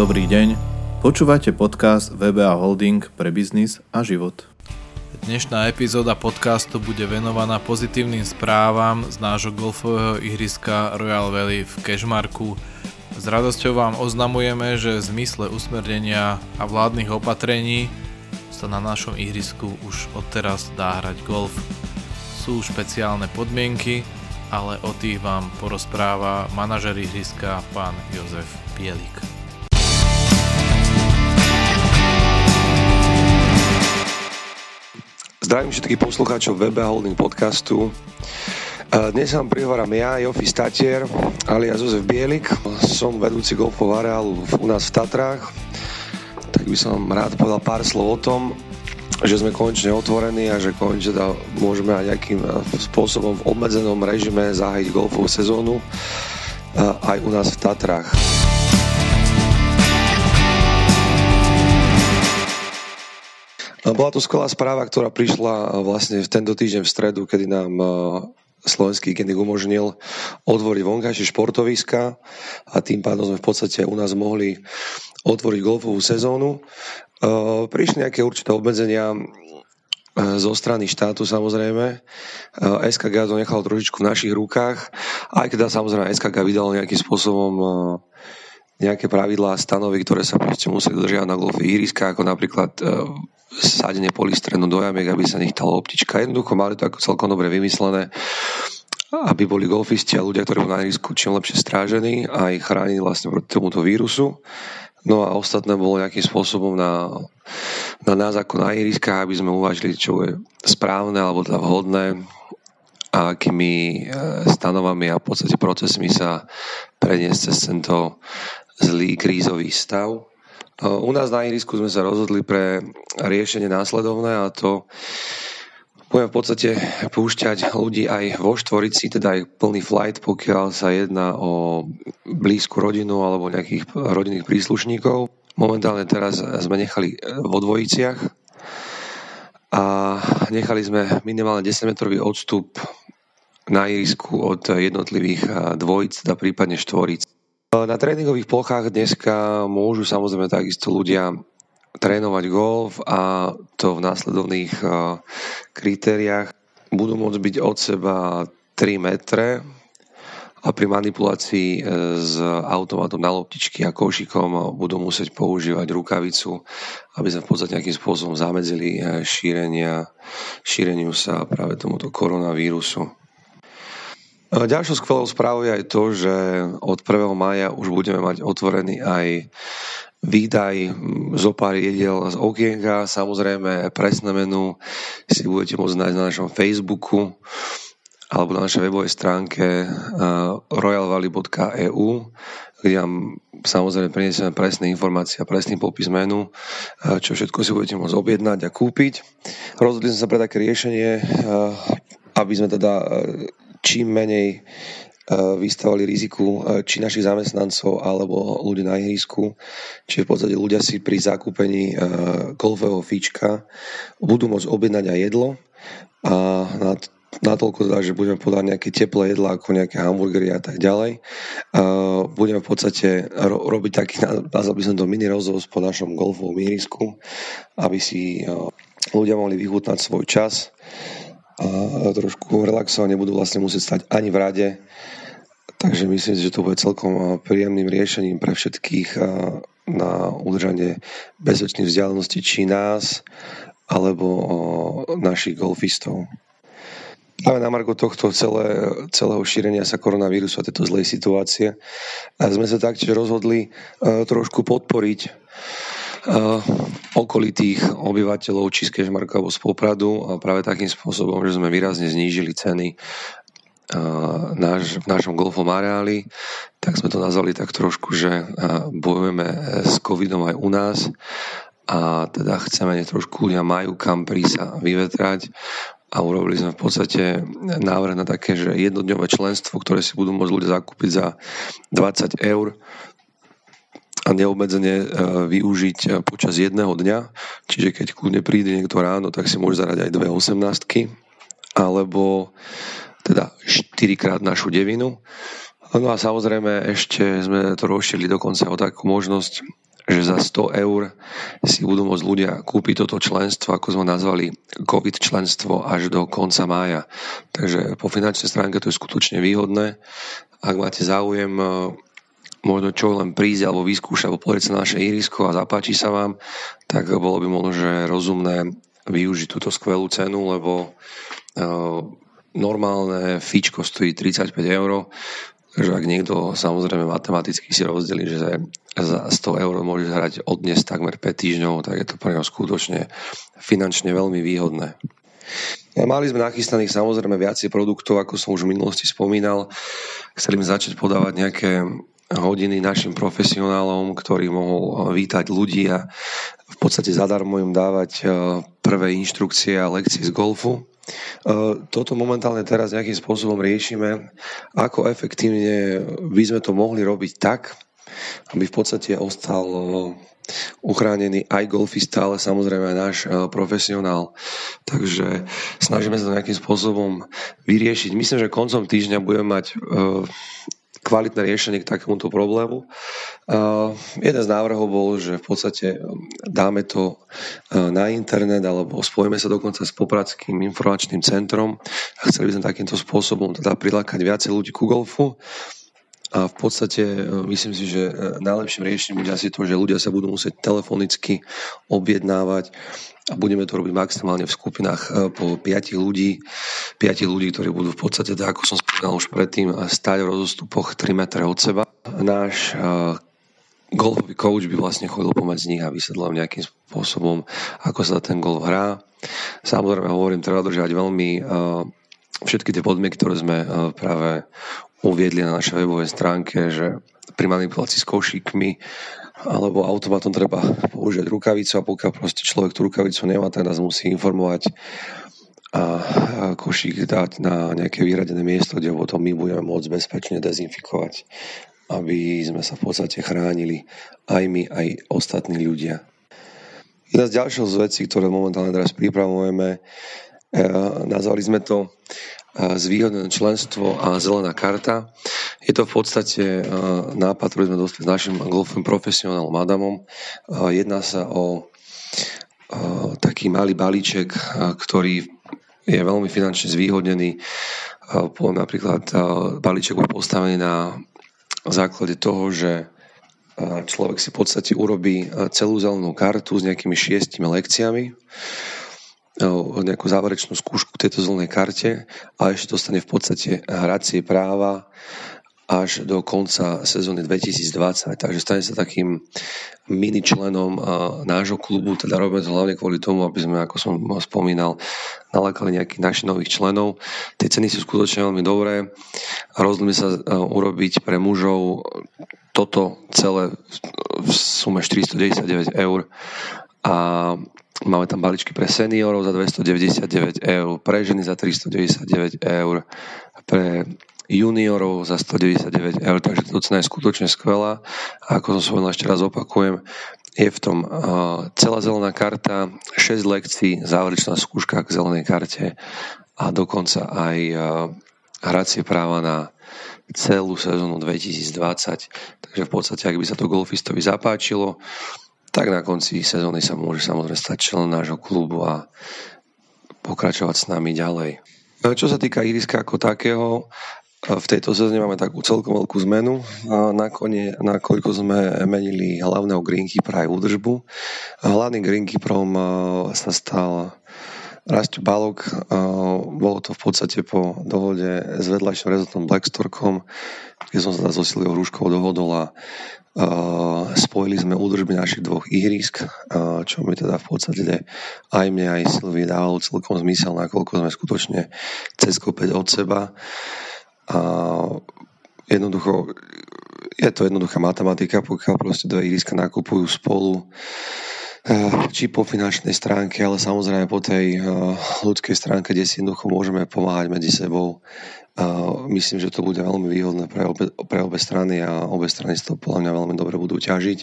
Dobrý deň, počúvate podcast VBA Holding pre biznis a život. Dnešná epizóda podcastu bude venovaná pozitívnym správam z nášho golfového ihriska Royal Valley v Cashmarku. S radosťou vám oznamujeme, že v zmysle usmernenia a vládnych opatrení sa na našom ihrisku už odteraz dá hrať golf. Sú špeciálne podmienky, ale o tých vám porozpráva manažer ihriska pán Jozef Pielik. Zdravím všetkých poslucháčov Webe Holding podcastu. Dnes vám prihovorám ja, Jofi Statier, alias Jozef Bielik. Som vedúci golfov areálu u nás v Tatrách. Tak by som rád povedal pár slov o tom, že sme konečne otvorení a že konečne teda môžeme aj nejakým eh, spôsobom v obmedzenom režime zahájiť golfovú sezónu eh, aj u nás v Tatrách. Bola to skvelá správa, ktorá prišla eh, vlastne v tento týždeň v stredu, kedy nám slovenský víkend umožnil otvoriť vonkajšie športoviska a tým pádom sme v podstate u nás mohli otvoriť golfovú sezónu. Eh, prišli nejaké určité obmedzenia eh, zo strany štátu samozrejme. Eh, SKG to nechalo trošičku v našich rukách, aj keď samozrejme SKG vydalo nejakým spôsobom nejaké pravidlá a stanovy, ktoré sa proste museli dodržiavať na golfových ihriskách, ako napríklad sadenie polystrénu do jamiek, aby sa nechytala optička. Jednoducho mali to ako celkom dobre vymyslené aby boli golfisti a ľudia, ktorí boli na ihrisku čím lepšie strážení a ich chránili vlastne proti tomuto vírusu. No a ostatné bolo nejakým spôsobom na, na nás ako na ihriskách, aby sme uvažili, čo je správne alebo teda vhodné a akými e, stanovami a v podstate procesmi sa preniesť cez tento zlý krízový stav. E, u nás na ihrisku sme sa rozhodli pre riešenie následovné a to budeme v podstate púšťať ľudí aj vo štvorici, teda aj plný flight, pokiaľ sa jedná o blízku rodinu alebo nejakých rodinných príslušníkov. Momentálne teraz sme nechali vo dvojiciach a nechali sme minimálne 10-metrový odstup na irisku od jednotlivých dvojic, teda prípadne štvoric. Na tréningových plochách dneska môžu samozrejme takisto ľudia trénovať golf a to v následovných kritériách budú môcť byť od seba 3 metre a pri manipulácii e, s automatom na loptičky a košikom budú musieť používať rukavicu, aby sme v podstate nejakým spôsobom zamedzili e, šírenia, šíreniu sa práve tomuto koronavírusu. Ďalšou skvelou správou je aj to, že od 1. maja už budeme mať otvorený aj výdaj zo pár jedel z okienka. Samozrejme, presné menu si budete môcť nájsť na našom Facebooku alebo na našej webovej stránke royalvalley.eu, kde vám samozrejme prinesieme presné informácie a presný popis menu, čo všetko si budete môcť objednať a kúpiť. Rozhodli sme sa pre také riešenie, aby sme teda čím menej E, vystavali riziku e, či našich zamestnancov alebo ľudí na ihrisku. Čiže v podstate ľudia si pri zakúpení e, golfového fíčka budú môcť objednať aj jedlo a na natoľko teda, že budeme podať nejaké teplé jedlá ako nejaké hamburgery a tak ďalej. Budeme v podstate ro- robiť taký, nazval by som to mini rozhovor po našom golfovom ihrisku, aby si ľudia mohli vyhutnať svoj čas trošku relaxovať, nebudú vlastne musieť stať ani v rade Takže myslím si, že to bude celkom eh, príjemným riešením pre všetkých eh, na udržanie bezpečných vzdialenosti či nás, alebo eh, našich golfistov. Práve na margo tohto celé, celého šírenia sa koronavírusu a tejto zlej situácie sme sa taktiež rozhodli trošku podporiť okolitých obyvateľov či z Kešmarka alebo z Popradu a práve takým spôsobom, že sme výrazne znížili ceny náš, v našom golfovom areáli, tak sme to nazvali tak trošku, že bojujeme s covidom aj u nás a teda chceme, nech trošku ľudia majú kam prísť sa vyvetrať a urobili sme v podstate návrh na také, že jednodňové členstvo, ktoré si budú môcť ľudia zakúpiť za 20 eur a neobmedzene e, využiť e, počas jedného dňa. Čiže keď kľudne príde niekto ráno, tak si môže zarať aj dve osemnástky alebo teda 4 krát našu devinu. No a samozrejme ešte sme to rozšili dokonca o takú možnosť, že za 100 eur si budú môcť ľudia kúpiť toto členstvo, ako sme nazvali COVID členstvo až do konca mája. Takže po finančnej stránke to je skutočne výhodné. Ak máte záujem možno čo len prísť alebo vyskúšať alebo pozrieť sa na naše irisko a zapáči sa vám, tak bolo by možno, že rozumné využiť túto skvelú cenu, lebo uh, normálne fičko stojí 35 eur, takže ak niekto samozrejme matematicky si rozdelí, že za 100 eur môže hrať od dnes takmer 5 týždňov, tak je to pre neho skutočne finančne veľmi výhodné. Mali sme nachystaných samozrejme viacej produktov, ako som už v minulosti spomínal. Chceli sme začať podávať nejaké hodiny našim profesionálom, ktorý mohol vítať ľudí a v podstate zadarmo im dávať e, prvé inštrukcie a lekcie z golfu. E, toto momentálne teraz nejakým spôsobom riešime, ako efektívne by sme to mohli robiť tak, aby v podstate ostal uchránený aj golfista, ale samozrejme aj náš profesionál. Takže snažíme sa to nejakým spôsobom vyriešiť. Myslím, že koncom týždňa budeme mať kvalitné riešenie k takémuto problému. Uh, jeden z návrhov bol, že v podstate um, dáme to uh, na internet alebo spojíme sa dokonca s Popradským informačným centrom a chceli by sme takýmto spôsobom teda prilákať viacej ľudí ku golfu. A v podstate uh, myslím si, že uh, najlepším riešením bude asi to, že ľudia sa budú musieť telefonicky objednávať a budeme to robiť maximálne v skupinách po 5 ľudí, 5 ľudí, ktorí budú v podstate, tak ako som spomínal už predtým, stať v rozostupoch 3 metre od seba. Náš uh, golfový coach by vlastne chodil pomedzi nich a vysvetľoval nejakým spôsobom, ako sa ten golf hrá. Samozrejme hovorím, treba držať veľmi uh, všetky tie podmienky, ktoré sme uh, práve uviedli na našej webovej stránke, že pri manipulácii s košíkmi alebo automatom treba použiť rukavicu a pokiaľ proste človek tú rukavicu nemá, tak nás musí informovať a košík dať na nejaké vyradené miesto, kde potom my budeme môcť bezpečne dezinfikovať, aby sme sa v podstate chránili aj my, aj ostatní ľudia. Jedna z ďalších z vecí, ktoré momentálne teraz pripravujeme, e, nazvali sme to zvýhodnené členstvo a zelená karta. Je to v podstate nápad, ktorý sme dostali s našim golfovým profesionálom Adamom. Jedná sa o taký malý balíček, ktorý je veľmi finančne zvýhodnený. Napríklad balíček bol postavený na základe toho, že človek si v podstate urobí celú zelenú kartu s nejakými šiestimi lekciami nejakú záverečnú skúšku k tejto zelenej karte a ešte dostane v podstate hracie práva až do konca sezóny 2020. Takže stane sa takým mini členom nášho klubu, teda robíme to hlavne kvôli tomu, aby sme, ako som spomínal, nalákali nejakých našich nových členov. Tie ceny sú skutočne veľmi dobré. Rozhodli sa urobiť pre mužov toto celé v sume 499 eur a Máme tam balíčky pre seniorov za 299 eur, pre ženy za 399 eur, pre juniorov za 199 eur, takže to cena je skutočne skvelá. A ako som spomenul, ešte raz opakujem, je v tom celá zelená karta, 6 lekcií, záverečná skúška k zelenej karte a dokonca aj hracie práva na celú sezónu 2020. Takže v podstate, ak by sa to golfistovi zapáčilo, tak na konci sezóny sa môže samozrejme stať člen nášho klubu a pokračovať s nami ďalej. Čo sa týka iriska ako takého, v tejto sezóne máme takú celkom veľkú zmenu. Nakoniec, nakoľko sme menili hlavného greenkeepera aj údržbu. Hlavným greenkeeperom sa stal Rasťo Balok. Bolo to v podstate po dohode s vedľajším rezortom Blackstorkom, kde som sa so Silvou Rúškou dohodol a spojili sme údržby našich dvoch ihrisk, čo mi teda v podstate aj mne, aj Silvi dávalo celkom zmysel, nakoľko sme skutočne cez kopec od seba. A jednoducho, je to jednoduchá matematika, pokiaľ proste dve ihriska nakupujú spolu, či po finančnej stránke, ale samozrejme po tej ľudskej stránke, kde si jednoducho môžeme pomáhať medzi sebou myslím, že to bude veľmi výhodné pre obe, pre obe strany a obe strany z toho podľa mňa veľmi dobre budú ťažiť.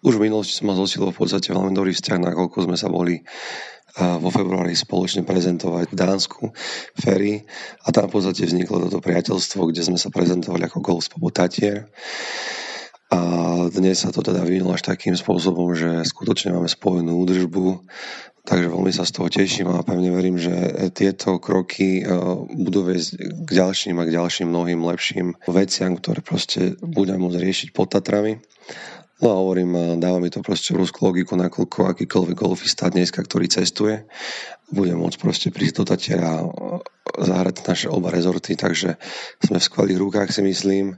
Už v minulosti som mal zosilo v podstate veľmi dobrý vzťah, nakoľko sme sa boli vo februári spoločne prezentovať v Dánsku Ferry a tam v podstate vzniklo toto priateľstvo, kde sme sa prezentovali ako Golf Spobot Tatier. A dnes sa to teda vyvinulo až takým spôsobom, že skutočne máme spojenú údržbu, takže veľmi sa z toho teším a pevne verím, že tieto kroky budú viesť k ďalším a k ďalším mnohým lepším veciam, ktoré proste budeme môcť riešiť pod Tatrami. No a hovorím, dáva mi to proste rúskú logiku, nakoľko akýkoľvek golfista dneska, ktorý cestuje, bude môcť proste prísť do Tatiera a zahrať naše oba rezorty, takže sme v skvelých rukách si myslím.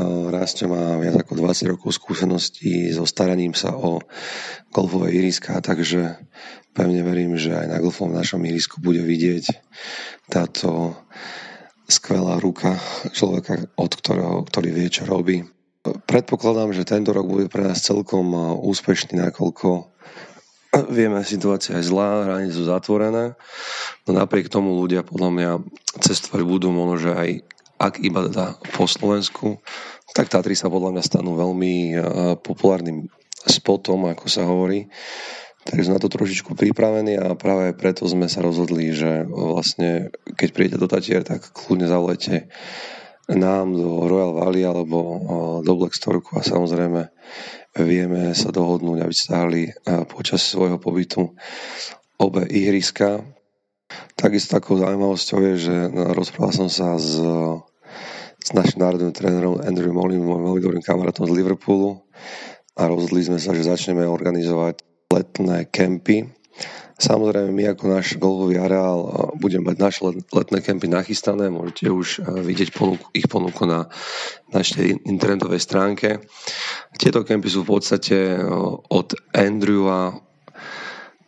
Rásťo má viac ako 20 rokov skúseností so staraním sa o golfové iriska, takže pevne verím, že aj na golfovom našom irisku bude vidieť táto skvelá ruka človeka, od ktorého, ktorý vie, čo robí. Predpokladám, že tento rok bude pre nás celkom úspešný, nakoľko vieme, situácia je zlá, hranice sú zatvorené, no napriek tomu ľudia podľa mňa cestovať budú možno, že aj ak iba teda po Slovensku, tak Tatry sa podľa mňa stanú veľmi populárnym spotom, ako sa hovorí. Takže sme na to trošičku pripravení a práve preto sme sa rozhodli, že vlastne keď príjete do Tatier, tak kľudne zavolete nám do Royal Valley alebo do Blackstorku a samozrejme vieme sa dohodnúť, aby stáli počas svojho pobytu obe ihriska. Takisto takou zaujímavosťou je, že rozprával som sa s, s našim národným trénerom Andrew Mollim, môjim veľmi dobrým kamarátom z Liverpoolu a rozhodli sme sa, že začneme organizovať letné kempy Samozrejme, my ako náš golfový areál budeme mať naše letné kempy nachystané, môžete už vidieť ponuku, ich ponuku na našej internetovej stránke. Tieto kempy sú v podstate od Andrewa,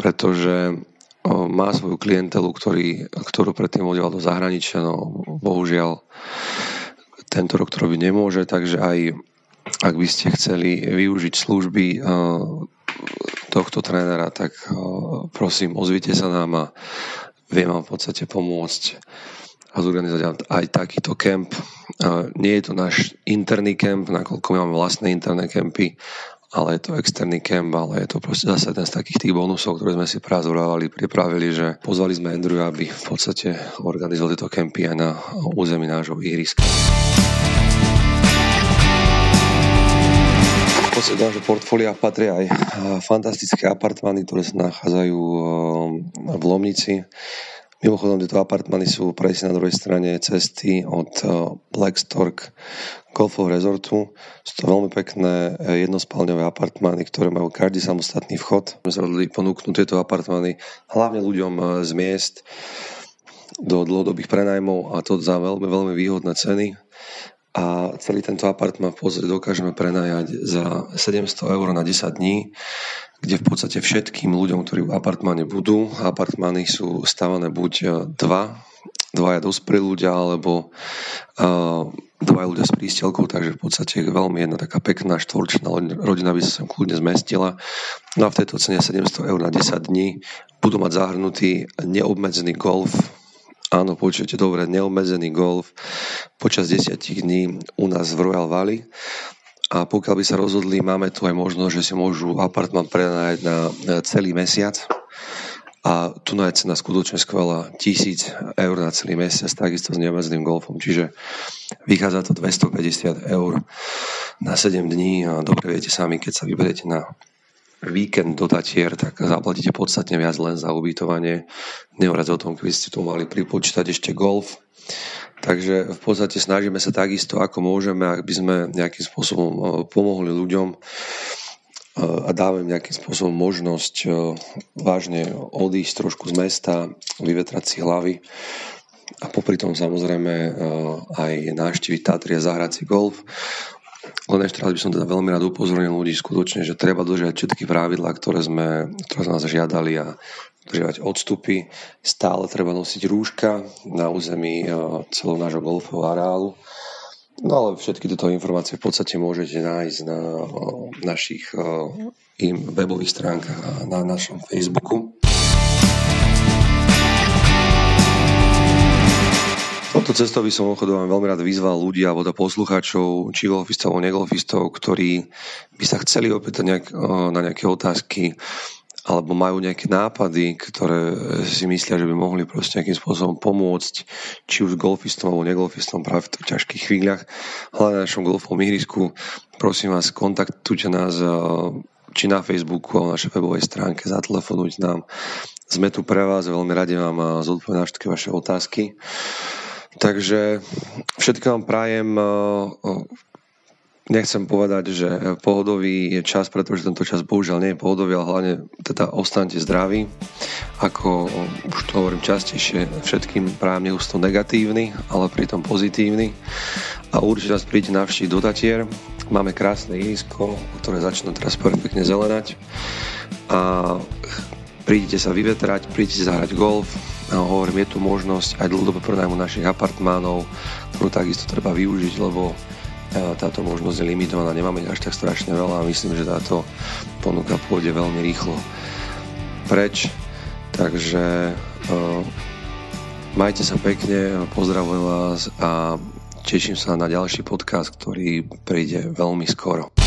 pretože má svoju klientelu, ktorý, ktorú predtým odjel do zahraničia, no bohužiaľ tento rok to robiť nemôže, takže aj ak by ste chceli využiť služby tohto trénera, tak prosím, ozvite sa nám a viem vám v podstate pomôcť a zorganizovať aj takýto kemp. Nie je to náš interný kemp, nakoľko my máme vlastné interné kempy, ale je to externý kemp, ale je to proste zase jeden z takých tých bonusov, ktoré sme si prázdvorovali, pripravili, že pozvali sme Andrew, aby v podstate organizoval tieto kempy aj na území nášho ihriska. Do nášho portfólia patria aj fantastické apartmány, ktoré sa nachádzajú v Lomnici. Mimochodom, tieto apartmány sú presne na druhej strane cesty od Blackstork Golfov Resortu. Sú to veľmi pekné jednospálňové apartmány, ktoré majú každý samostatný vchod. My sa rozhodli ponúknuť tieto apartmány hlavne ľuďom z miest do dlhodobých prenajmov a to za veľmi, veľmi výhodné ceny a celý tento apartmán v podstate dokážeme prenajať za 700 eur na 10 dní, kde v podstate všetkým ľuďom, ktorí v apartmáne budú, apartmány sú stavané buď e, dva, dvaja dospelí ľudia, alebo uh, dvaja ľudia s prístelkou, takže v podstate veľmi jedna taká pekná štvorčná rodina by sa sem kľudne zmestila. No a v tejto cene 700 eur na 10 dní budú mať zahrnutý neobmedzený golf, Áno, počujete dobre, neobmedzený golf počas desiatich dní u nás v Royal Valley. A pokiaľ by sa rozhodli, máme tu aj možnosť, že si môžu apartman prenajať na celý mesiac. A tu je cena skutočne skvelá. Tisíc eur na celý mesiac, takisto s neobmedzeným golfom. Čiže vychádza to 250 eur na 7 dní a dobre viete sami, keď sa vyberiete na víkend do Tatier, tak zaplatíte podstatne viac len za ubytovanie. Nehovoriac o tom, keby ste tu mali pripočítať ešte golf. Takže v podstate snažíme sa takisto, ako môžeme, aby sme nejakým spôsobom e, pomohli ľuďom e, a dávame nejakým spôsobom možnosť e, vážne odísť trošku z mesta, vyvetrať si hlavy a popri tom samozrejme aj návštíviť Tatry a zahrať si golf. Len ešte raz by som teda veľmi rád upozornil ľudí skutočne, že treba dodržiavať všetky pravidlá, ktoré sme, ktoré sme nás žiadali a dodržiavať odstupy. Stále treba nosiť rúška na území e, celého nášho golfového areálu. No ale všetky tieto informácie v podstate môžete nájsť na e, našich e, webových stránkach a na našom Facebooku. Cestou by som ochodom veľmi rád vyzval ľudí alebo do poslucháčov, či golfistov alebo negolfistov, ktorí by sa chceli opýtať nejak, na nejaké otázky alebo majú nejaké nápady, ktoré si myslia, že by mohli proste nejakým spôsobom pomôcť či už golfistom alebo negolfistom práve v ťažkých chvíľach, hlavne na našom golfovom ihrisku, prosím vás, kontaktujte nás či na Facebooku alebo na našej webovej stránke, zatelefonujte nám. Sme tu pre vás, veľmi radi vám zodpovedám všetky vaše otázky. Takže všetko vám prajem Nechcem povedať, že pohodový je čas, pretože tento čas bohužiaľ nie je pohodový, ale hlavne teda ostaňte zdraví. Ako už to hovorím častejšie, všetkým práve neústo negatívny, ale pritom pozitívny. A určite nás príďte navštíviť do. Máme krásne ihrisko, ktoré začnú teraz perfektne zelenať. A prídete sa vyvetrať, prídete zahrať golf. A hovorím, je tu možnosť aj dlhodobo prenajmu našich apartmánov, ktorú takisto treba využiť, lebo táto možnosť je limitovaná, nemáme až tak strašne veľa a myslím, že táto ponuka pôjde veľmi rýchlo preč. Takže uh, majte sa pekne, pozdravujem vás a teším sa na ďalší podcast, ktorý príde veľmi skoro.